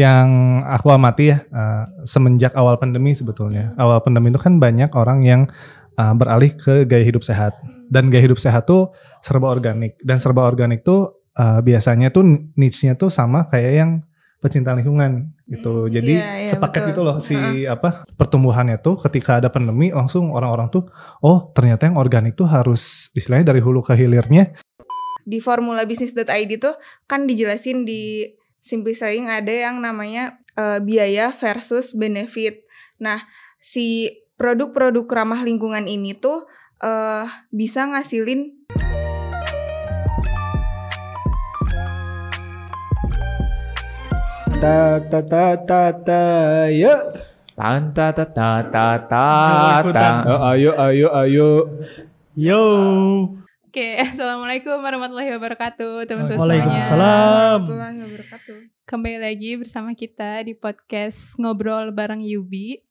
yang aku amati ya uh, semenjak awal pandemi sebetulnya. Awal pandemi itu kan banyak orang yang uh, beralih ke gaya hidup sehat. Dan gaya hidup sehat tuh serba organik dan serba organik tuh uh, biasanya tuh niche-nya tuh sama kayak yang pecinta lingkungan gitu. Hmm, Jadi iya, iya, sepaket betul. itu loh si apa pertumbuhannya tuh ketika ada pandemi langsung orang-orang tuh oh ternyata yang organik tuh harus istilahnya dari hulu ke hilirnya di formula bisnis.id tuh kan dijelasin di Simply Saying ada yang namanya eh, biaya versus benefit. Nah, si produk-produk ramah lingkungan ini tuh eh bisa ngasilin Ta ta ta ta ta ya. Ta ta ta ta ta. Ayo ayo ayo. Yo. Oke, assalamualaikum warahmatullahi wabarakatuh, teman-teman semuanya. Waalaikumsalam. warahmatullahi wabarakatuh. Kembali lagi bersama kita di podcast ngobrol bareng Yubi.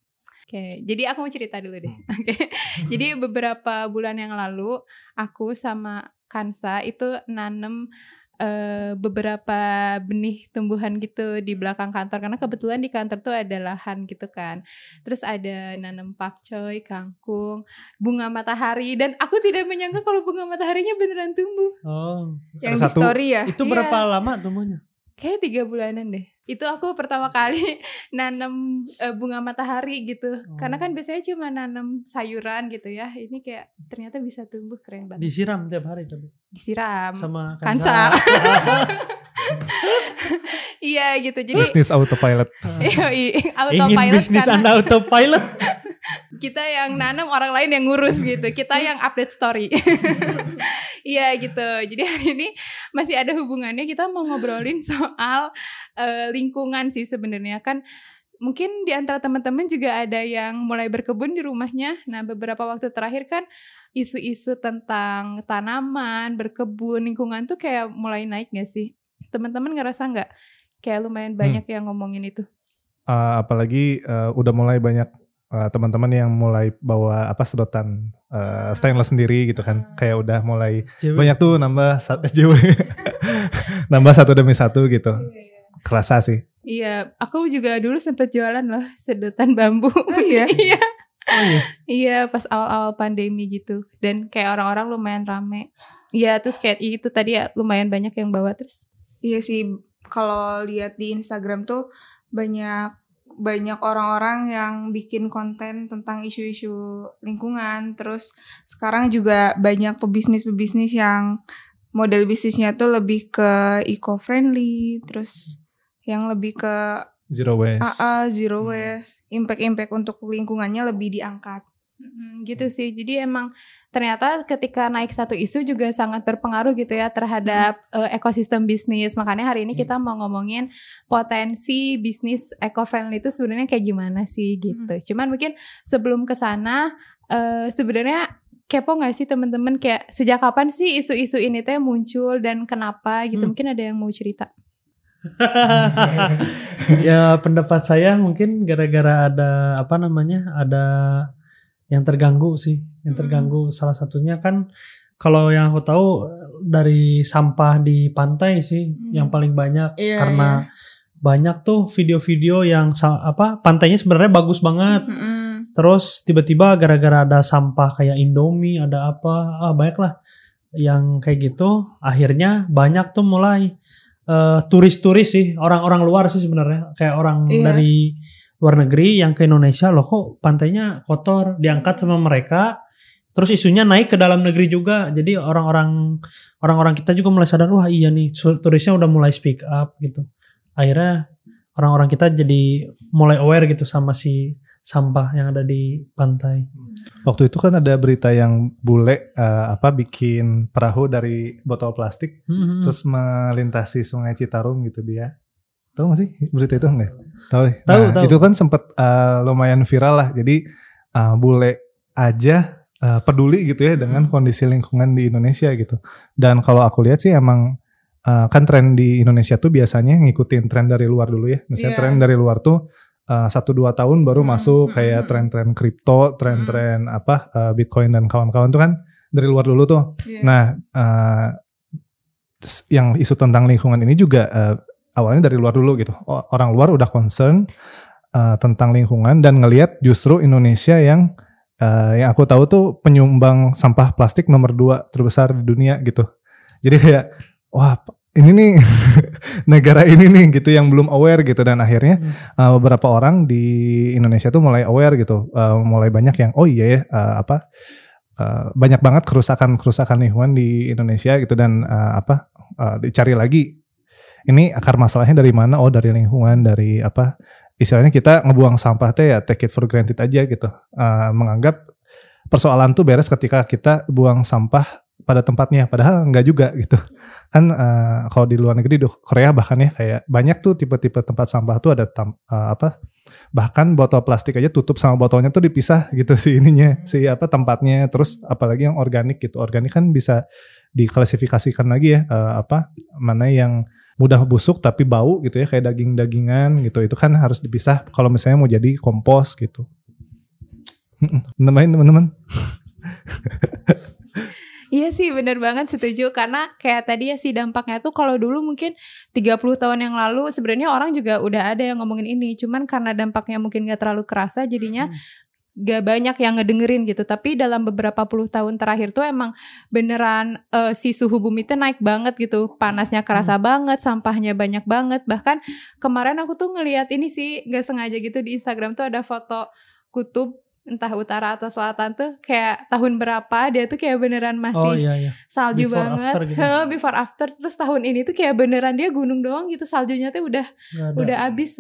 Oke, jadi aku mau cerita dulu deh. Oke, jadi beberapa bulan yang lalu aku sama Kansa itu nanem eh, beberapa benih tumbuhan gitu di belakang kantor karena kebetulan di kantor tuh ada lahan gitu kan. Terus ada nanam pakcoy, kangkung, bunga matahari dan aku tidak menyangka kalau bunga mataharinya beneran tumbuh. Oh. Yang di Satu. story ya. Itu berapa lama tumbuhnya? Kayak tiga bulanan deh. Itu aku pertama kali nanam eh, bunga matahari gitu. Karena kan biasanya cuma nanam sayuran gitu ya. Ini kayak ternyata bisa tumbuh keren banget. Disiram tiap hari tapi Disiram. sama Kansa. iya gitu. Jadi bisnis autopilot Ingin autopilot bisnis karena Anda autopilot. kita yang nanam orang lain yang ngurus gitu. Kita yang update story. Iya gitu. Jadi hari ini masih ada hubungannya kita mau ngobrolin soal eh, lingkungan sih sebenarnya kan mungkin di antara teman-teman juga ada yang mulai berkebun di rumahnya. Nah, beberapa waktu terakhir kan isu-isu tentang tanaman, berkebun, lingkungan tuh kayak mulai naik gak sih? Teman-teman ngerasa nggak kayak lumayan banyak yang ngomongin itu? Uh, apalagi uh, udah mulai banyak uh, teman-teman yang mulai bawa apa sedotan uh, stainless sendiri gitu kan kayak udah mulai Cewek. banyak tuh nambah SJW nambah satu demi satu gitu kerasa sih Iya, aku juga dulu sempet jualan loh sedotan bambu. iya? iya. Oh iya. Iya, pas awal-awal pandemi gitu. Dan kayak orang-orang lumayan rame. Iya, terus kayak itu tadi ya lumayan banyak yang bawa terus. Iya sih kalau lihat di Instagram tuh banyak banyak orang-orang yang bikin konten tentang isu-isu lingkungan. Terus sekarang juga banyak pebisnis-pebisnis yang model bisnisnya tuh lebih ke eco-friendly, terus yang lebih ke zero waste AA, zero waste, impact-impact untuk lingkungannya lebih diangkat. Mm, gitu sih. Jadi emang ternyata ketika naik satu isu juga sangat berpengaruh gitu ya terhadap eh, ekosistem bisnis. Makanya hari ini kita mau ngomongin potensi bisnis eco-friendly itu sebenarnya kayak gimana sih gitu. Cuman mungkin sebelum ke sana eh, sebenarnya kepo nggak sih teman-teman kayak sejak kapan sih isu-isu ini teh muncul dan kenapa gitu. Hmm. Mungkin ada yang mau cerita. ya pendapat saya mungkin gara-gara ada apa namanya ada yang terganggu sih yang Hmm. terganggu salah satunya kan kalau yang aku tahu dari sampah di pantai sih Hmm. yang paling banyak Iya, karena banyak tuh video-video yang apa pantainya sebenarnya bagus banget Mm-mm. terus tiba-tiba gara-gara ada sampah kayak Indomie ada apa ah banyak lah yang kayak gitu akhirnya banyak tuh mulai eh, turis-turis sih orang-orang luar sih sebenarnya kayak orang Iya. dari luar negeri yang ke Indonesia loh kok pantainya kotor diangkat sama mereka terus isunya naik ke dalam negeri juga jadi orang-orang orang-orang kita juga mulai sadar wah iya nih turisnya udah mulai speak up gitu akhirnya orang-orang kita jadi mulai aware gitu sama si sampah yang ada di pantai. waktu itu kan ada berita yang bule uh, apa bikin perahu dari botol plastik Hmm. terus melintasi sungai Citarum gitu dia tahu gak sih berita itu enggak tahu? Tahu, Nah, tahu. itu kan sempat uh, lumayan viral lah jadi uh, bule aja uh, peduli gitu ya dengan kondisi lingkungan di Indonesia gitu dan kalau aku lihat sih emang uh, kan tren di Indonesia tuh biasanya ngikutin tren dari luar dulu ya misalnya Iya. tren dari luar tuh uh, satu dua tahun baru Hmm, masuk hmm, kayak hmm. tren-tren kripto tren-tren apa uh, Bitcoin dan kawan-kawan tuh kan dari luar dulu tuh Iya. Nah, eh, s- yang isu tentang lingkungan ini juga eh, awalnya dari luar dulu gitu. Orang luar udah concern uh, tentang lingkungan dan ngelihat justru Indonesia yang uh, yang aku tahu tuh penyumbang sampah plastik nomor dua terbesar di dunia gitu. Jadi kayak wah ini nih negara ini nih gitu yang belum aware gitu dan akhirnya uh, beberapa orang di Indonesia tuh mulai aware gitu, Uh, mulai banyak yang oh iya ya uh, apa uh, banyak banget kerusakan kerusakan lingkungan di Indonesia gitu dan uh, apa uh, dicari lagi ini akar masalahnya dari mana? Oh dari lingkungan dari apa? Istilahnya kita ngebuang sampah teh ya take it for granted aja gitu, Uh, menganggap persoalan tuh beres ketika kita buang sampah pada tempatnya, padahal enggak juga gitu. Kan uh, kalau di luar negeri di Korea bahkan ya kayak banyak tuh tipe-tipe tempat sampah tuh ada tam, uh, apa? Bahkan botol plastik aja tutup sama botolnya tuh dipisah gitu si ininya si apa tempatnya. Terus apalagi yang organik gitu. Organik kan bisa diklasifikasikan lagi ya uh, apa? Mana yang mudah busuk tapi bau gitu ya kayak daging-dagingan gitu. Itu kan harus dipisah kalau misalnya mau jadi kompos gitu. Nambahin teman-teman. Iya sih bener banget setuju. Karena kayak tadi ya sih dampaknya tuh kalau dulu mungkin 30 tahun yang lalu sebenarnya orang juga udah ada yang ngomongin ini. Cuman karena dampaknya mungkin gak terlalu kerasa jadinya gak banyak yang ngedengerin gitu. Tapi dalam beberapa puluh tahun terakhir tuh emang beneran eh, si suhu bumi tuh naik banget gitu. Panasnya kerasa banget sampahnya banyak banget. Bahkan kemarin aku tuh ngeliat ini sih gak sengaja gitu di Instagram tuh ada foto kutub entah utara atau selatan tuh kayak tahun berapa dia tuh kayak beneran masih Oh iya iya. salju Before, banget. after gitu. Heeh, before after. Terus tahun ini tuh kayak beneran dia gunung doang gitu. Saljunya tuh udah udah abis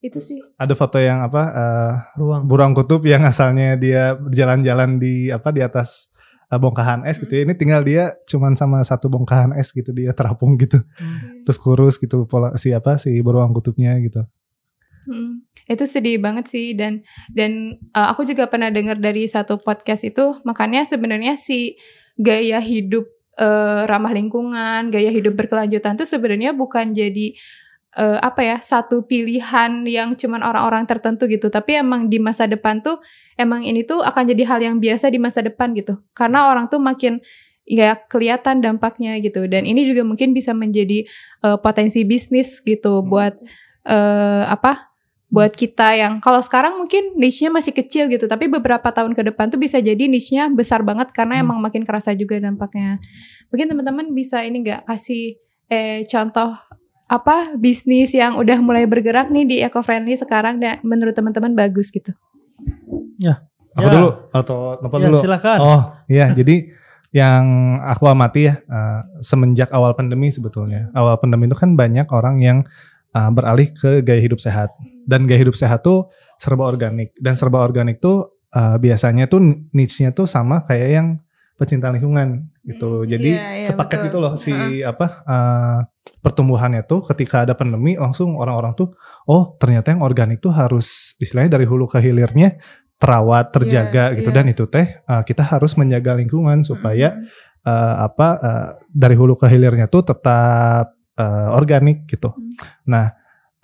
itu sih ada foto yang apa uh, ruang. burung kutub yang asalnya dia berjalan-jalan di apa di atas uh, bongkahan es gitu ya. Ini tinggal dia cuman sama satu bongkahan es gitu dia terapung gitu. Terus kurus gitu pola siapa si beruang kutubnya gitu. Mm, itu sedih banget sih dan dan uh, aku juga pernah dengar dari satu podcast itu makanya sebenarnya si gaya hidup uh, ramah lingkungan gaya hidup berkelanjutan tuh sebenarnya bukan jadi uh, apa ya satu pilihan yang cuman orang-orang tertentu gitu. Tapi emang di masa depan tuh emang ini tuh akan jadi hal yang biasa di masa depan gitu. Karena orang tuh makin ya kelihatan dampaknya gitu. Dan ini juga mungkin bisa menjadi uh, potensi bisnis gitu buat uh, apa buat kita yang kalau sekarang mungkin niche-nya masih kecil gitu. Tapi beberapa tahun ke depan tuh bisa jadi niche-nya besar banget karena Hmm. emang makin kerasa juga dampaknya. Mungkin teman-teman bisa ini nggak kasih eh contoh apa bisnis yang udah mulai bergerak nih di eco friendly sekarang dan menurut teman-teman bagus gitu Aku Ya. dulu atau telepon Ya dulu. silakan. Oh iya jadi yang aku amati ya uh, semenjak awal pandemi sebetulnya. Awal pandemi itu kan banyak orang yang uh, beralih ke gaya hidup sehat dan gaya hidup sehat tuh serba organik dan serba organik tuh uh, biasanya tuh niche-nya tuh sama kayak yang pecinta lingkungan gitu. Hmm, Jadi iya, iya, sepaket betul. gitu loh si apa uh, pertumbuhannya tuh ketika ada pandemi langsung orang-orang tuh oh ternyata yang organik tuh harus istilahnya dari hulu ke hilirnya terawat, terjaga Iya, gitu iya. dan itu teh uh, kita harus menjaga lingkungan supaya Mm. uh, apa uh, dari hulu ke hilirnya tuh tetap uh, organik gitu. Hmm. Nah,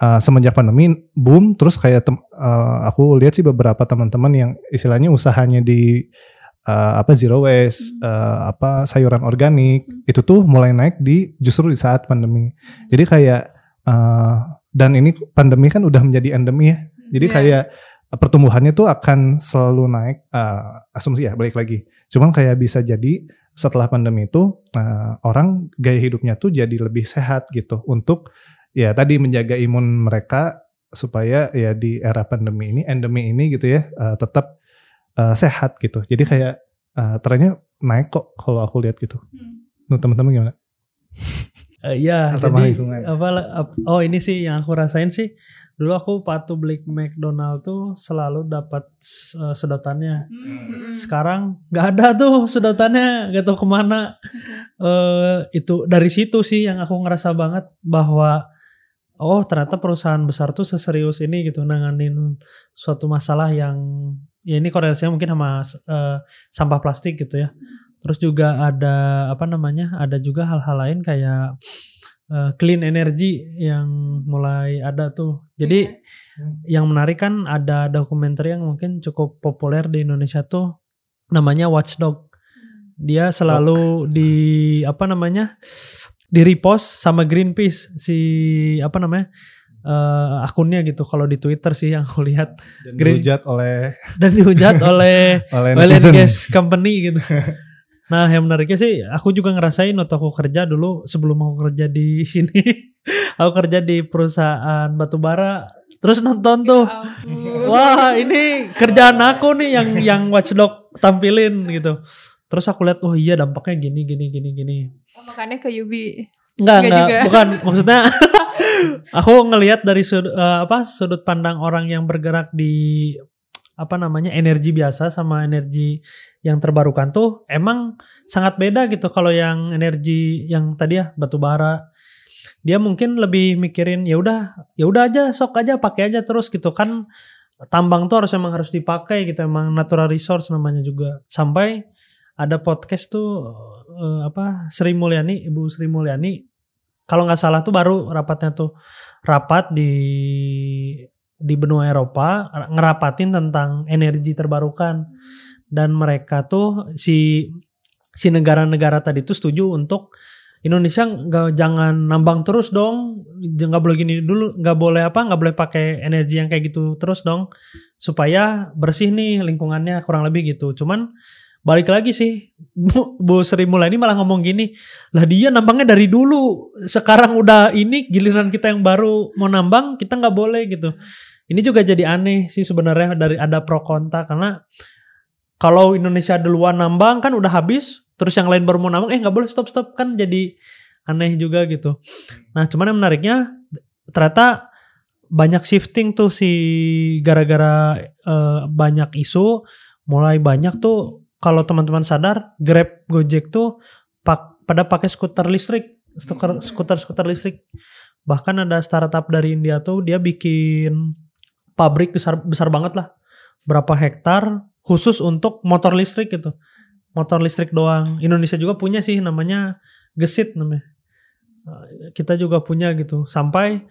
uh, semenjak pandemi boom terus kayak tem- uh, aku lihat sih beberapa teman-teman yang istilahnya usahanya di uh, apa zero waste, uh, apa sayuran organik itu tuh mulai naik di justru di saat pandemi. Jadi kayak uh, dan ini pandemi kan udah menjadi endemi ya. Jadi Iya. kayak pertumbuhannya tuh akan selalu naik uh, asumsi ya balik lagi. Cuman kayak bisa jadi setelah pandemi itu uh, orang gaya hidupnya tuh jadi lebih sehat gitu untuk ya tadi menjaga imun mereka supaya ya di era pandemi ini endemi ini gitu ya uh, tetap uh, sehat gitu. Jadi kayak uh, trennya naik kok kalau aku lihat gitu. Nuh teman-teman gimana? Eh, Iya, Atau jadi lingkungan. apa ap- oh ini sih yang aku rasain sih. Dulu aku patuh beli McDonald tuh selalu dapat eh, sedotannya. Mm-mm. Sekarang nggak ada tuh sedotannya, gak tahu ke mana. Eh itu dari situ sih yang aku ngerasa banget bahwa oh ternyata perusahaan besar tuh seserius ini gitu nanganin suatu masalah yang ya ini korelasinya mungkin sama eh, sampah plastik gitu ya. Terus juga ada apa namanya? Ada juga hal-hal lain kayak eh, clean energy yang mulai ada tuh. Jadi yang menarik kan ada dokumenter yang mungkin cukup populer di Indonesia tuh namanya Watchdog. Dia selalu di apa namanya di repost sama Greenpeace si apa namanya eh, akunnya gitu kalau di Twitter sih yang aku lihat Dan Green- dihujat oleh dan dihujat oleh oleh oil and gas company gitu. Nah yang menariknya sih aku juga ngerasain waktu aku kerja dulu sebelum aku kerja di sini aku kerja di perusahaan batubara terus nonton tuh Ya wah ini kerjaan aku nih yang yang watchdog tampilin gitu terus aku lihat oh iya dampaknya gini gini gini gini Oh, makanya ke Yubi. Enggak, Enggak enggak, juga. bukan. Maksudnya aku ngelihat dari sudut eh, apa sudut pandang orang yang bergerak di apa namanya energi biasa sama energi yang terbarukan tuh emang sangat beda gitu. Kalau yang energi yang tadi ya batu bara dia mungkin lebih mikirin ya udah ya udah aja sok aja pakai aja terus gitu. Kan tambang tuh harus emang harus dipakai gitu emang natural resource namanya juga. Sampai ada podcast tuh eh, apa Sri Mulyani Ibu Sri Mulyani kalau nggak salah tuh baru rapatnya tuh rapat di di benua Eropa ngerapatin tentang energi terbarukan. Dan mereka tuh si si negara-negara tadi tuh setuju untuk Indonesia nggak jangan nambang terus dong nggak boleh gini dulu nggak boleh apa nggak boleh pakai energi yang kayak gitu terus dong supaya bersih nih lingkungannya kurang lebih gitu. Cuman balik lagi sih. Bu, Bu Sri Mulyani malah ngomong gini lah dia nambangnya dari dulu. Sekarang udah ini giliran kita yang baru mau nambang kita nggak boleh gitu. Ini juga jadi aneh sih sebenarnya dari ada pro kontra karena kalau Indonesia duluan nambang kan udah habis terus yang lain baru mau nambang eh nggak boleh stop stop. Kan jadi aneh juga gitu. Nah cuman yang menariknya ternyata banyak shifting tuh si gara-gara eh, banyak isu mulai banyak tuh kalau teman-teman sadar Grab Gojek tuh pak- pada pakai skuter listrik skuter skuter skuter listrik. Bahkan ada startup dari India tuh dia bikin pabrik besar besar banget lah. Berapa hektar khusus untuk motor listrik gitu. Motor listrik doang. Indonesia juga punya sih namanya Gesit namanya. Eh, kita juga punya gitu. Sampai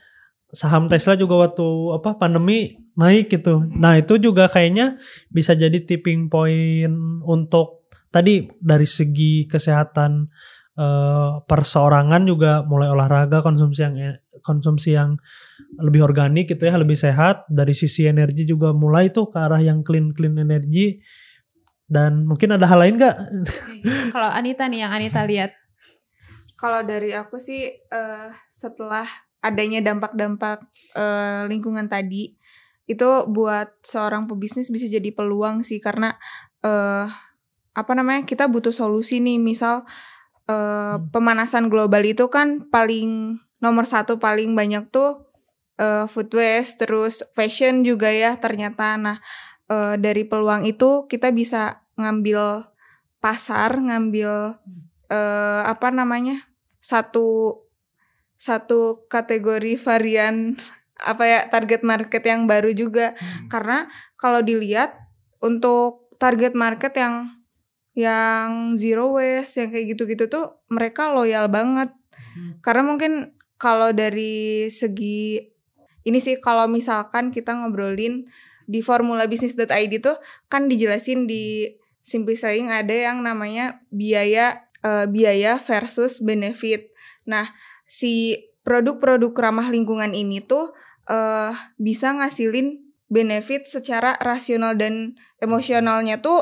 saham Tesla juga waktu apa pandemi naik gitu. Nah itu juga kayaknya bisa jadi tipping point untuk tadi dari segi kesehatan eh, perseorangan juga mulai olahraga konsumsi yang konsumsi yang lebih organik gitu ya lebih sehat. Dari sisi energi juga mulai tuh ke arah yang clean clean energi dan mungkin ada hal lain nggak? Kalau Anita nih yang Anita lihat. Kalau dari aku sih eh, setelah adanya dampak-dampak eh, lingkungan tadi itu buat seorang pebisnis bisa jadi peluang sih. Karena eh apa namanya kita butuh solusi nih. Misal eh, pemanasan global itu kan paling nomor satu paling banyak tuh eh, food waste terus fashion juga ya ternyata. Nah eh, dari peluang itu kita bisa ngambil pasar ngambil eh, apa namanya satu satu kategori varian apa ya target market yang baru juga. Karena kalau dilihat untuk target market yang yang zero waste yang kayak gitu-gitu tuh mereka loyal banget. Karena mungkin kalau dari segi ini sih kalau misalkan kita ngobrolin di formulabisnis.id tuh kan dijelasin di Simply Saying ada yang namanya biaya eh, biaya versus benefit. Nah, si produk-produk ramah lingkungan ini tuh eh bisa ngasilin benefit secara rasional dan emosionalnya tuh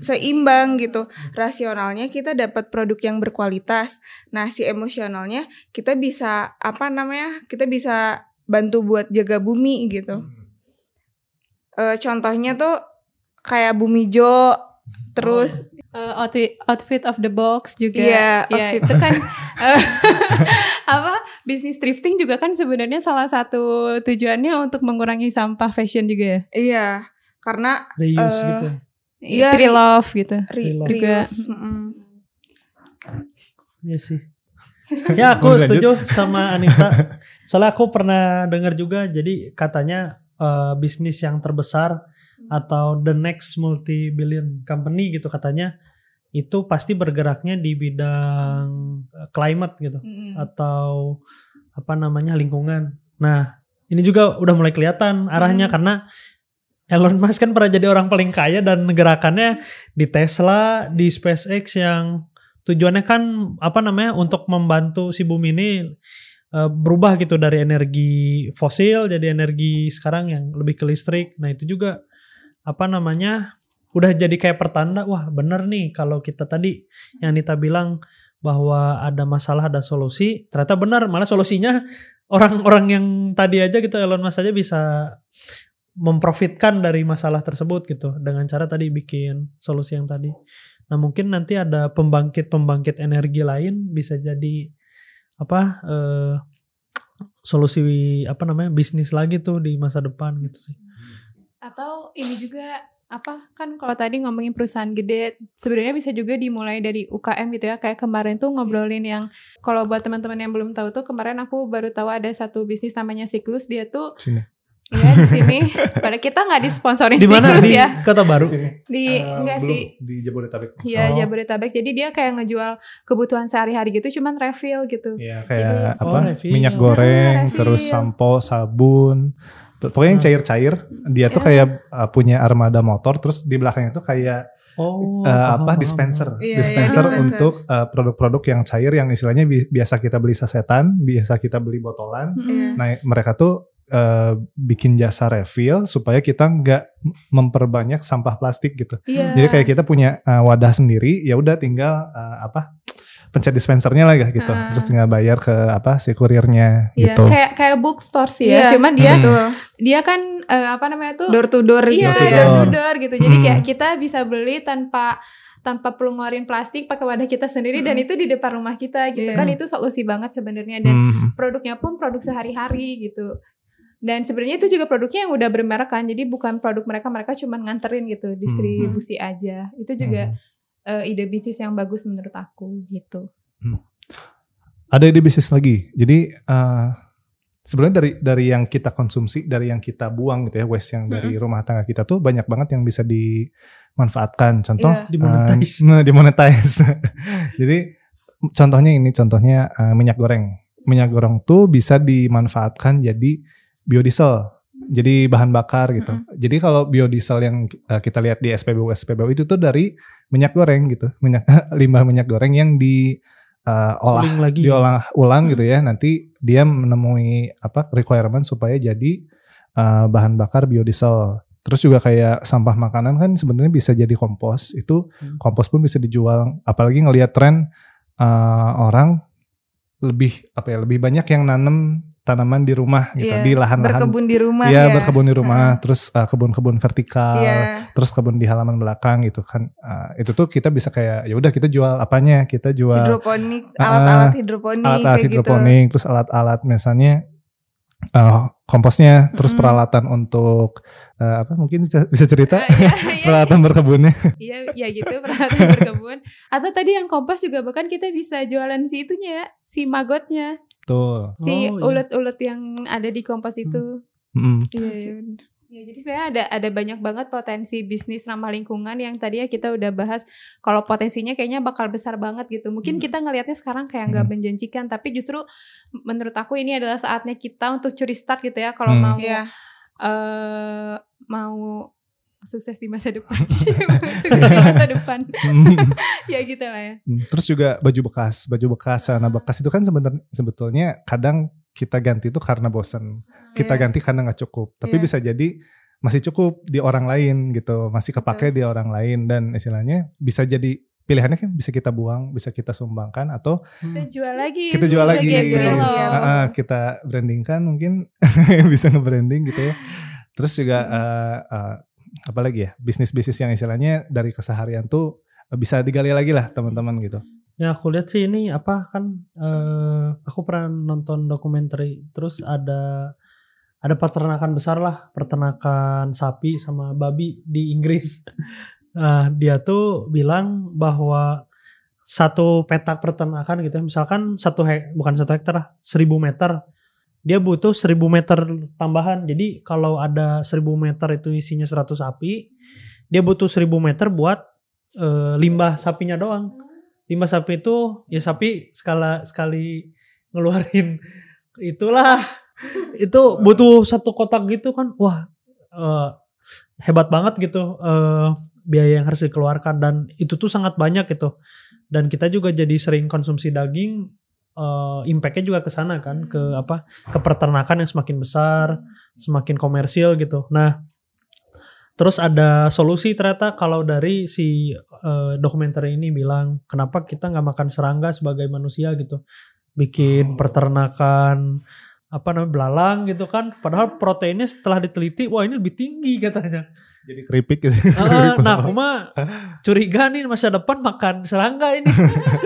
seimbang gitu. Rasionalnya kita dapat produk yang berkualitas. Nah, si emosionalnya kita bisa apa namanya? Kita bisa bantu buat jaga bumi gitu. Eh contohnya tuh kayak Bumi Jo terus Eh, outfit outfit of the box juga. Iya, Iya, outfit. itu kan eh, apa bisnis thrifting juga kan sebenarnya salah satu tujuannya untuk mengurangi sampah fashion juga ya. iya, karena reuse Eh, gitu Iya, Tree love gitu. re- Reload. Juga. Iya sih. ya aku Mau lanjut? setuju sama Anita. Soalnya aku pernah dengar juga jadi katanya eh, bisnis yang terbesar atau the next multi billion company gitu katanya itu pasti bergeraknya di bidang eh, climate gitu Mm-mm. atau apa namanya lingkungan. Nah, ini juga udah mulai kelihatan arahnya Hmm. karena Elon Musk kan pernah jadi orang paling kaya dan gerakannya di Tesla, di SpaceX yang tujuannya kan apa namanya untuk membantu si bumi ini eh, berubah gitu dari energi fosil jadi energi sekarang yang lebih ke listrik. Nah itu juga apa namanya udah jadi kayak pertanda wah bener nih kalau kita tadi yang Nita bilang bahwa ada masalah ada solusi ternyata benar malah solusinya orang-orang yang tadi aja gitu Elon Musk aja bisa memprofitkan dari masalah tersebut gitu dengan cara tadi bikin solusi yang tadi. Nah mungkin nanti ada pembangkit-pembangkit energi lain bisa jadi apa eh, solusi apa namanya bisnis lagi tuh di masa depan gitu sih. Atau ini juga apa? Kan kalau tadi ngomongin perusahaan gede sebenarnya bisa juga dimulai dari UKM gitu ya. Kayak kemarin tuh ngobrolin yang kalau buat teman-teman yang belum tahu tuh kemarin aku baru tahu ada satu bisnis namanya Siklus. Dia tuh Sini. ya di sini. Pada kita nggak disponsorin Di mana? Siklus di ya. Kota Baru? di Eh, enggak belum, sih. Di Jabodetabek. Iya Oh. Jabodetabek. Jadi dia kayak ngejual kebutuhan sehari-hari gitu cuman refill gitu. Iya kayak Jadi- apa? Oh, refill. minyak goreng, Ah, refill. terus sampo, sabun, pokoknya yang Hmm. cair-cair. Dia tuh Iya. kayak uh, punya armada motor, terus di belakangnya tuh kayak Oh, uh, apa paham, dispenser, Iya, iya, dispenser dispenser. untuk uh, produk-produk yang cair yang istilahnya bi- biasa kita beli sasetan, biasa kita beli botolan. Iya. Nah mereka tuh uh, bikin jasa refill supaya kita nggak memperbanyak sampah plastik gitu. Iya. Jadi kayak kita punya uh, wadah sendiri, ya udah tinggal uh, apa pencet dispensernya lah ya gitu. Ah. Terus tinggal bayar ke apa si kurirnya Iya, gitu. kayak kayak bookstore sih ya. Iya. Cuman dia Hmm. Betul. dia kan eh, apa namanya tuh Door to door iya Door to door door. to door gitu. Jadi Hmm. kayak kita bisa beli tanpa tanpa perlu ngeluarin plastik pakai wadah kita sendiri dan Hmm. itu di depan rumah kita gitu Iya. kan itu solusi banget sebenarnya dan Hmm. produknya pun produk sehari-hari gitu. Dan sebenarnya itu juga produknya yang udah bermerek kan. Jadi bukan produk mereka, mereka cuma nganterin gitu, distribusi aja. Itu juga Hmm. Eh, ide bisnis yang bagus menurut aku gitu. Ada ide bisnis lagi. Jadi uh, sebenarnya dari dari yang kita konsumsi, dari yang kita buang gitu ya, waste yang dari rumah tangga kita tuh banyak banget yang bisa dimanfaatkan. Contoh Iya. Dimonetize. uh, dimonetize. Jadi contohnya ini, contohnya uh, minyak goreng. Minyak goreng tuh bisa dimanfaatkan jadi biodiesel. Jadi bahan bakar gitu. Jadi kalau biodiesel yang uh, kita lihat di SPBU SPBU itu tuh dari minyak goreng gitu. Minyak limbah minyak goreng yang di uh, olah Suling lagi. diolah ulang Hmm. gitu ya nanti dia menemui apa requirement supaya jadi uh, bahan bakar biodiesel terus juga kayak sampah makanan kan sebenarnya bisa jadi kompos itu Hmm. kompos pun bisa dijual apalagi ngelihat tren uh, orang lebih apa ya lebih banyak yang nanam tanaman di rumah gitu Iya, di lahan-lahan berkebun di rumah Iya, ya. berkebun di rumah Heeh. terus uh, kebun-kebun vertikal Iya. terus kebun di halaman belakang gitu kan Uh, itu tuh kita bisa kayak ya udah kita jual apanya kita jual Hidroponik, Ah, alat-alat hidroponik alat-alat kayak gitu. hidroponik, terus alat-alat misalnya eh, komposnya, terus Mm-mm. peralatan untuk eh, apa mungkin bisa, bisa cerita Eh, iya, iya, peralatan berkebunnya. Iya, ya gitu peralatan berkebun. Atau tadi yang kompas juga bahkan kita bisa jualan si itunya, ya, si magotnya, Tuh. si Oh, iya. ulet-ulet yang ada di kompas itu. Mm. Iya, iya. Ya, jadi sebenarnya ada ada banyak banget potensi bisnis ramah lingkungan yang tadi ya kita udah bahas. Kalau potensinya kayaknya bakal besar banget gitu. Mungkin kita ngelihatnya sekarang kayak nggak Hmm. menjanjikan, tapi justru menurut aku ini adalah saatnya kita untuk curi start gitu ya. Kalau Hmm. mau Iya. eh mau sukses di masa depan, sukses di masa depan, ya gitu lah ya. Mm. Terus juga baju bekas, baju bekas, celana bekas itu kan sebenarnya sebetulnya kadang kita ganti itu karena bosan, kita Iya. ganti karena nggak cukup. Tapi Iya. bisa jadi masih cukup di orang lain gitu, masih kepake di orang lain dan istilahnya bisa jadi pilihannya kan bisa kita buang, bisa kita sumbangkan atau Kita jual lagi. kita jual lagi sebagai gitu. ah, kita brandingkan mungkin bisa nge-branding gitu ya terus juga eh, eh, apa lagi ya bisnis-bisnis yang istilahnya dari keseharian tuh bisa digali lagi lah teman-teman gitu Ya aku lihat sih ini apa kan eh aku pernah nonton dokumenter terus ada ada peternakan besar lah peternakan sapi sama babi di Inggris. Nah, dia tuh bilang bahwa satu petak peternakan gitu misalkan satu hek, bukan satu hektar lah, seribu meter dia butuh seribu meter tambahan. Jadi kalau ada seribu meter itu isinya 100 sapi dia butuh seribu meter buat eh, limbah sapinya doang. Limbah sapi itu ya sapi skala sekali ngeluarin itulah. Itu butuh satu kotak gitu kan wah eh, hebat banget gitu eh, biaya yang harus dikeluarkan. Dan itu tuh sangat banyak gitu. Dan kita juga jadi sering konsumsi daging eh, impactnya juga ke sana kan ke apa ke peternakan yang semakin besar semakin komersil gitu. Nah terus ada solusi ternyata kalau dari si eh, dokumenter ini bilang kenapa kita nggak makan serangga sebagai manusia? gitu. Bikin peternakan apa namanya belalang gitu kan padahal proteinnya setelah diteliti wah ini lebih tinggi katanya Jadi keripik gitu. Ah, nah, aku mah curiga nih masa depan makan serangga ini.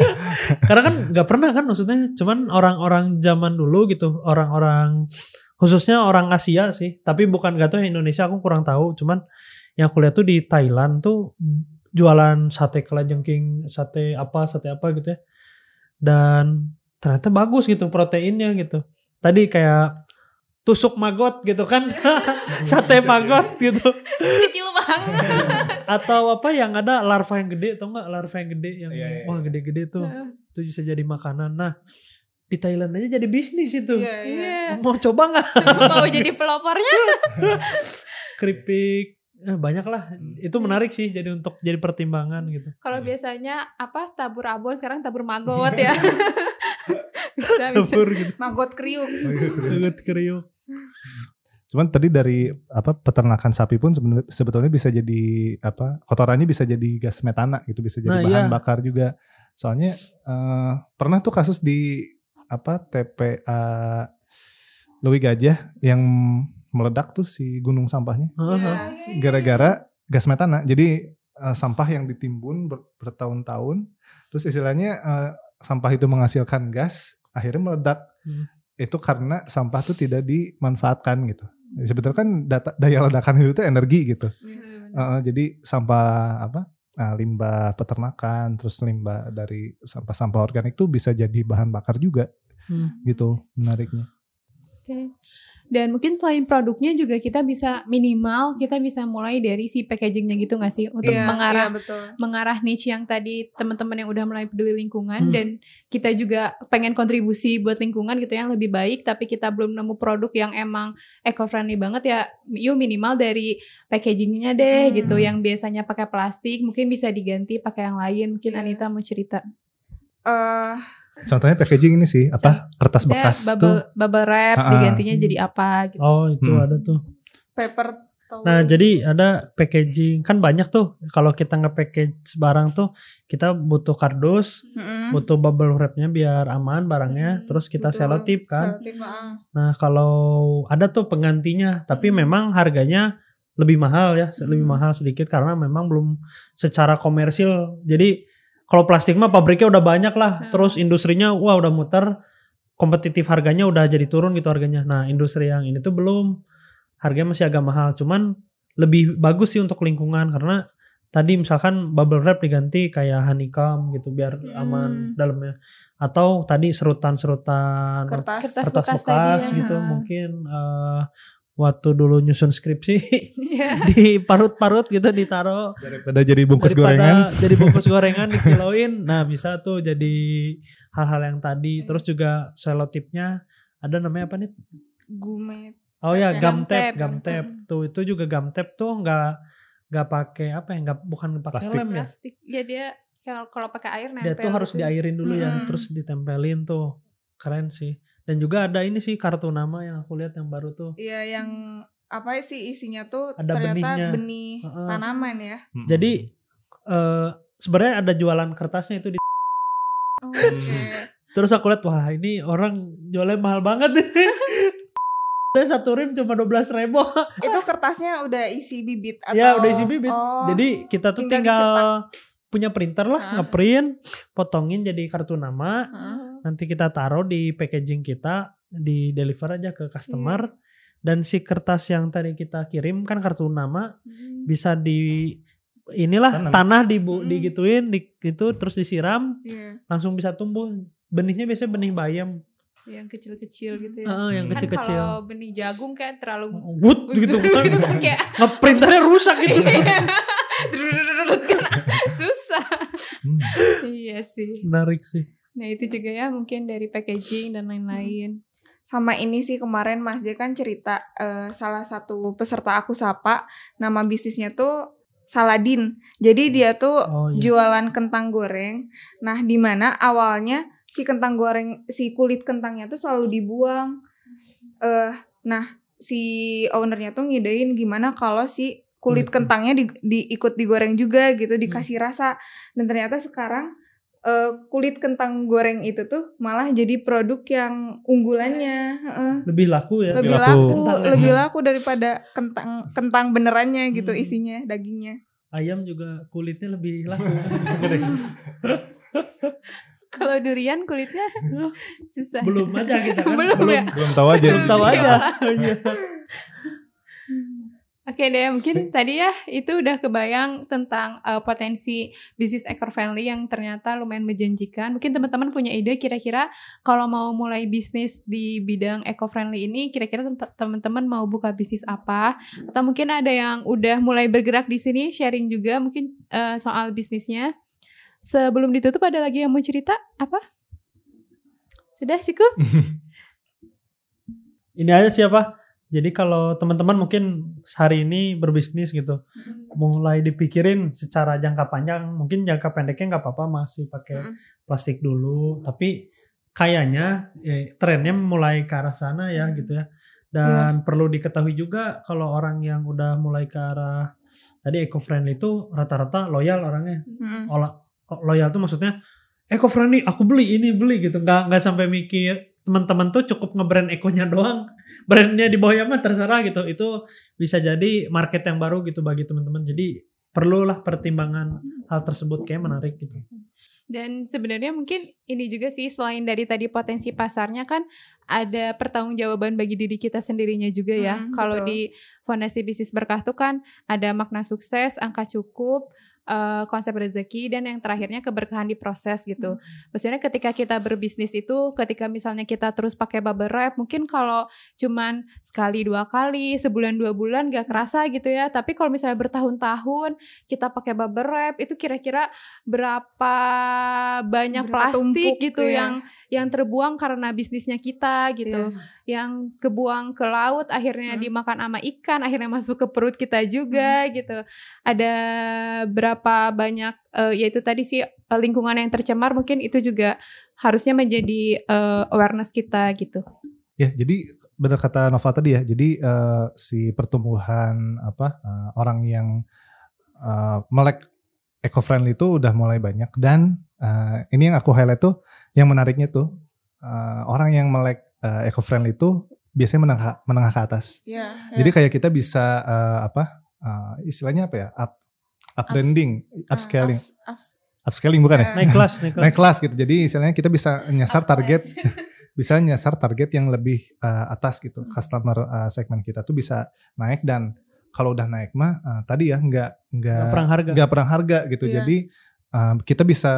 Karena kan nggak pernah kan maksudnya, cuman orang-orang zaman dulu gitu, orang-orang khususnya orang Asia sih, tapi bukan gak tahu Indonesia aku kurang tahu, cuman yang aku lihat tuh di Thailand tuh jualan sate kelajengking, sate apa, sate apa gitu ya. Dan ternyata bagus gitu proteinnya gitu. Tadi kayak tusuk magot gitu kan, sate magot gitu. Kecil banget. atau apa yang ada larva yang gede tau nggak larva yang gede yang Iya, iya. wah gede-gede tuh itu bisa jadi makanan nah di Thailand aja jadi bisnis itu Iya, iya. Iya. mau coba nggak Mau jadi pelopornya. keripik Eh, banyak lah itu menarik sih jadi untuk jadi pertimbangan gitu Kalau biasanya apa tabur abon sekarang tabur magot ya. Bisa bisa. Gitu Magot kriuk. Ikut kriuk Cuman tadi dari apa peternakan sapi pun sebenarnya sebetulnya bisa jadi apa kotorannya bisa jadi gas metana gitu bisa jadi Nah, bahan iya. bakar juga. Soalnya eh, pernah tuh kasus di apa TPA Lewi Gajah yang meledak tuh si gunung sampahnya Iya. Heeh. gara-gara gas metana. Jadi eh, sampah yang ditimbun ber- bertahun-tahun terus istilahnya eh, sampah itu menghasilkan gas akhirnya meledak. Hmm. Itu karena sampah tuh tidak dimanfaatkan gitu. Sebetulnya kan data, daya ledakan itu tuh energi gitu. Uh, jadi sampah apa uh, limbah peternakan terus limbah dari sampah-sampah organik tuh bisa jadi bahan bakar juga Hmm. gitu menariknya. Oke. Dan mungkin selain produknya juga kita bisa minimal kita bisa mulai dari si packagingnya gitu nggak sih untuk Iya, mengarah iya, betul. mengarah niche yang tadi teman-teman yang udah mulai peduli lingkungan Hmm. dan kita juga pengen kontribusi buat lingkungan gitu yang lebih baik tapi kita belum nemu produk yang emang eco friendly banget ya yuk minimal dari packagingnya deh Hmm. gitu yang biasanya pakai plastik mungkin bisa diganti pakai yang lain mungkin Iya. Anita mau cerita Eh, Contohnya packaging ini sih apa kertas bekas bubble tuh. bubble wrap Ah, ah. digantinya jadi apa gitu oh itu Hmm. ada tuh paper towel. Nah, jadi ada packaging kan banyak tuh. Kalau kita nge-package barang tuh kita butuh kardus, Mm-mm. butuh bubble wrapnya biar aman barangnya, Hmm, terus kita selotip kan. Selotip, ah. Nah, kalau ada tuh penggantinya, tapi memang harganya lebih mahal ya, lebih Hmm. mahal sedikit karena memang belum secara komersil. Jadi kalau plastik mah pabriknya udah banyak lah, Hmm. terus industrinya wah udah muter, kompetitif harganya udah jadi turun gitu harganya. Nah, industri yang ini tuh belum harganya masih agak mahal, cuman lebih bagus sih untuk lingkungan karena tadi misalkan bubble wrap diganti kayak honeycomb gitu biar aman Hmm. dalamnya atau tadi serutan-serutan kertas. Kertas kertas bekas bekas, tadi ya. gitu Ha. mungkin eh, waktu dulu nyusun skripsi Iya. di parut-parut gitu ditaruh Daripada jadi bungkus daripada gorengan. jadi bungkus gorengan dikiloin nah bisa tuh jadi hal-hal yang tadi terus juga selotipnya ada namanya apa nih Gumet. oh ya Gum gum tape gum tape tuh itu juga gum tape tuh nggak nggak pakai apa ya nggak bukan pakai Plastik. lem ya plastik ya dia kalau kalau pakai air dia nempel tuh harus gitu. diairin dulu ya Mm-mm. terus ditempelin tuh keren sih dan juga ada ini sih kartu nama yang aku lihat yang baru tuh Iya yang apa sih isinya tuh Ada ternyata benihnya. benih Heeh. tanaman ya. Mm-mm. Jadi eh sebenarnya ada jualan kertasnya itu di Oh, Oke. terus aku lihat wah ini orang jualnya mahal banget saya satu rim cuma dua belas ribu Itu kertasnya udah isi bibit atau ya udah isi bibit Oh. jadi kita tuh tinggal tinggal, punya printer lah Hah? ngeprint potongin jadi kartu nama Heeh. Nanti kita taruh di packaging kita di deliver aja ke customer dan si kertas yang tadi kita kirim kan kartu nama Hmm. bisa di inilah Tanam. tanah dibu Hmm. digituin di, gitu terus disiram Iya. langsung bisa tumbuh benihnya biasanya benih bayam yang kecil-kecil gitu ya Heeh, yang kan kecil-kecil kalau benih jagung kan terlalu wood gitu kan kayak ngeprinternya rusak gitu kan susah Hmm. iya sih menarik sih nah itu juga ya mungkin dari packaging dan lain-lain Sama ini sih kemarin Mas J kan cerita eh, salah satu peserta aku sapa nama bisnisnya tuh Saladin. Jadi dia tuh Oh, iya. jualan kentang goreng. Nah, di mana awalnya si kentang goreng si kulit kentangnya tuh selalu dibuang. Eh, nah si ownernya tuh ngidein gimana kalau si kulit Kulit. kentangnya di, diikut digoreng juga gitu, dikasih rasa. Dan ternyata sekarang eh, kulit kentang goreng itu tuh malah jadi produk yang unggulannya. heeh. lebih laku ya. Lebih laku. laku, Kentang. lebih laku daripada kentang kentang benerannya gitu Hmm. isinya, dagingnya. Ayam juga kulitnya lebih laku. Kalau durian kulitnya susah. belum aja kita kan. Belum ya? Belum tahu aja. Belum tahu aja. Oke deh, mungkin tadi ya itu udah kebayang tentang uh, potensi bisnis eco friendly yang ternyata lumayan menjanjikan. Mungkin teman-teman punya ide kira-kira kalau mau mulai bisnis di bidang eco friendly ini, kira-kira tem- teman-teman mau buka bisnis apa? Atau mungkin ada yang udah mulai bergerak di sini, sharing juga mungkin uh, soal bisnisnya. Sebelum ditutup ada lagi yang mau cerita apa? Sudah cukup? Ini aja siapa? Jadi kalau teman-teman mungkin hari ini berbisnis gitu, mulai dipikirin secara jangka panjang, mungkin jangka pendeknya nggak apa-apa masih pakai Mm. plastik dulu, tapi kayaknya eh, trennya mulai ke arah sana ya gitu ya. Dan perlu diketahui juga kalau orang yang udah mulai ke arah tadi eco friendly itu rata-rata loyal orangnya. Mm. Ola, loyal tuh maksudnya eco friendly, aku beli ini beli gitu, nggak nggak sampai mikir teman-teman tuh cukup ngebrand ekonya doang, brandnya di bawahnya mah terserah gitu. Itu bisa jadi market yang baru gitu bagi teman-teman. Jadi perlulah pertimbangan hal tersebut kayak menarik gitu. Dan sebenarnya mungkin ini juga sih selain dari tadi potensi pasarnya kan ada pertanggungjawaban bagi diri kita sendirinya juga ya. Hmm, Kalau di Fondasi Bisnis Berkah tuh kan ada makna sukses, angka cukup, eh, konsep rezeki dan yang terakhirnya keberkahan di proses gitu. Maksudnya ketika kita berbisnis itu ketika misalnya kita terus pakai bubble wrap mungkin kalau cuman sekali dua kali, sebulan dua bulan gak kerasa gitu ya. Tapi kalau misalnya bertahun-tahun kita pakai bubble wrap itu kira-kira berapa banyak Berapa plastik tumpuk, gitu ya. yang yang terbuang karena bisnisnya kita gitu. Iya. Yang kebuang ke laut akhirnya Hmm. dimakan sama ikan, akhirnya masuk ke perut kita juga Hmm. gitu. Ada berapa banyak eh, yaitu tadi sih eh, lingkungan yang tercemar mungkin itu juga harusnya menjadi eh, awareness kita gitu. Ya, jadi benar kata Nova tadi ya. Jadi eh, si pertumbuhan apa eh, orang yang eh, melek eco friendly itu udah mulai banyak dan eh, ini yang aku highlight tuh yang menariknya tuh eh, orang yang melek eco friendly itu biasanya menengah menengah ke atas. Iya, Jadi kayak kita bisa eh, apa eh, istilahnya apa ya? up upbranding, Ah, upscaling, ups- ups- upscaling bukan ya? Eh, Naik kelas, naik kelas. Naik kelas gitu. Jadi istilahnya kita bisa nyasar target bisa nyasar target yang lebih uh, atas gitu customer uh, segmen kita tuh bisa naik dan kalau udah naik mah uh, tadi ya nggak nggak Nggak perang harga. nggak perang harga gitu Iya. jadi um, kita bisa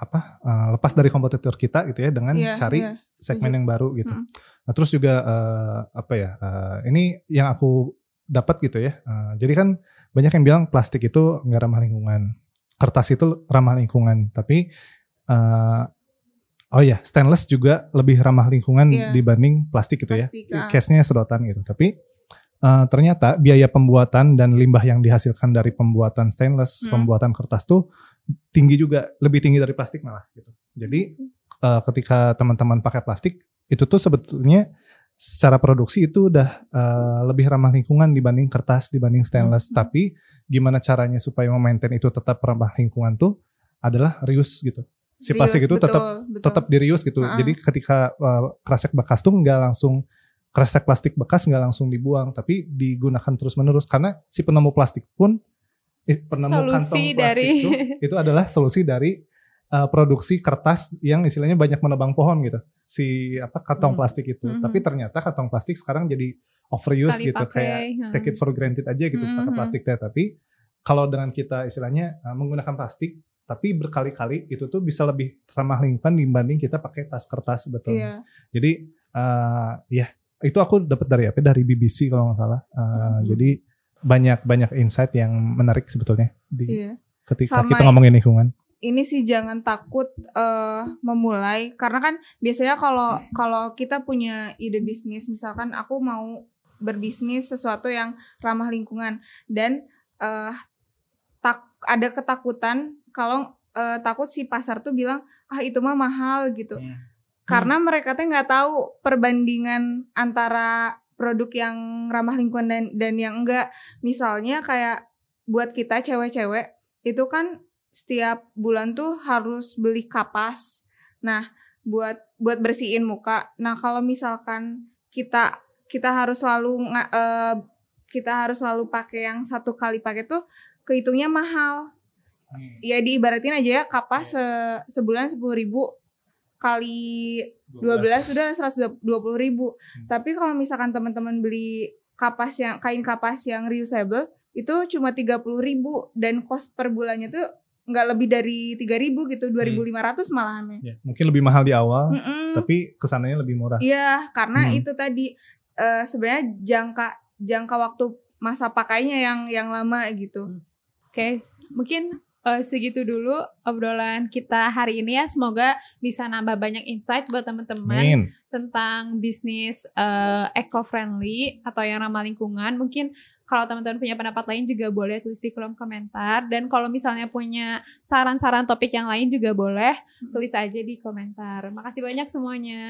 apa uh, lepas dari kompetitor kita gitu ya dengan Iya, cari iya, segmen setuju. yang baru gitu Mm. nah terus juga uh, apa ya uh, ini yang aku dapat gitu ya Uh, jadi kan banyak yang bilang plastik itu nggak ramah lingkungan kertas itu ramah lingkungan tapi uh, Oh ya, stainless juga lebih ramah lingkungan Iya. dibanding plastik gitu Plastik, ya. ah. Case-nya sedotan gitu. Tapi eh, ternyata biaya pembuatan dan limbah yang dihasilkan dari pembuatan stainless, Hmm. pembuatan kertas tuh tinggi juga, lebih tinggi dari plastik malah gitu. Jadi eh, ketika teman-teman pakai plastik, itu tuh sebetulnya secara produksi itu udah eh, lebih ramah lingkungan dibanding kertas, dibanding stainless. Hmm. Tapi gimana caranya supaya memaintain itu tetap ramah lingkungan tuh adalah reuse gitu. Si plastik Reuse, itu tetap betul, tetap di reuse gitu. Ah. Jadi ketika uh, kresek bekas tuh nggak langsung kresek plastik bekas nggak langsung dibuang, tapi digunakan terus menerus karena si penemu plastik pun penemu kantong Solusi plastik dari- tuh, itu adalah solusi dari uh, produksi kertas yang istilahnya banyak menebang pohon gitu. Si apa kantong Hmm. plastik itu. Mhm. Tapi ternyata kantong plastik sekarang jadi overuse Sekali gitu pakai, kayak hmm. take it for granted aja gitu pakai Mhm. plastik teh. Tapi kalau dengan kita istilahnya uh, menggunakan plastik tapi berkali-kali itu tuh bisa lebih ramah lingkungan dibanding kita pakai tas kertas sebetulnya. Iya. Jadi uh, ya itu aku dapat dari apa? Dari BBC kalau nggak salah. Uh, Mhm. Jadi banyak banyak insight yang menarik sebetulnya di Iya. ketika Sama kita ngomongin lingkungan. ini sih jangan takut eh, memulai karena kan biasanya kalau kalau kita punya ide bisnis misalkan aku mau berbisnis sesuatu yang ramah lingkungan dan eh, ada ketakutan kalau eh, takut si pasar tuh bilang ah itu mah mahal gitu. Karena mereka tuh nggak tahu perbandingan antara produk yang ramah lingkungan dan dan yang enggak. Misalnya kayak buat kita cewek-cewek itu kan setiap bulan tuh harus beli kapas. Nah, buat buat bersihin muka. Nah, kalau misalkan kita kita harus selalu eh, kita harus selalu pakai yang satu kali pakai tuh kehitungnya mahal. Ya diibaratin aja ya kapas se- sebulan sepuluh ribu kali 12 sudah 120 ribu. Tapi kalau misalkan teman-teman beli kapas yang kain kapas yang reusable itu cuma 30 ribu dan cost per bulannya tuh nggak lebih dari 3 ribu gitu, 2.500 malahan. Ya, mungkin lebih mahal di awal, Mm-mm. tapi ke sananya lebih murah. Iya, karena Hmm. itu tadi eh, sebenarnya jangka jangka waktu masa pakainya yang yang lama gitu. Oke, mungkin eh, segitu dulu obrolan kita hari ini ya. Semoga bisa nambah banyak insight buat teman-teman tentang bisnis eh, eco-friendly atau yang ramah lingkungan. Mungkin kalau teman-teman punya pendapat lain juga boleh tulis di kolom komentar. Dan kalau misalnya punya saran-saran topik yang lain juga boleh tulis aja di komentar. Makasih banyak semuanya.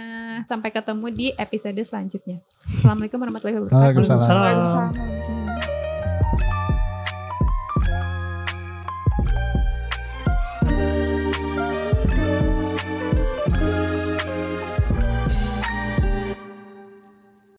Sampai ketemu di episode selanjutnya. Assalamualaikum warahmatullahi wabarakatuh. Waalaikumsalam. Waalaikumsalam.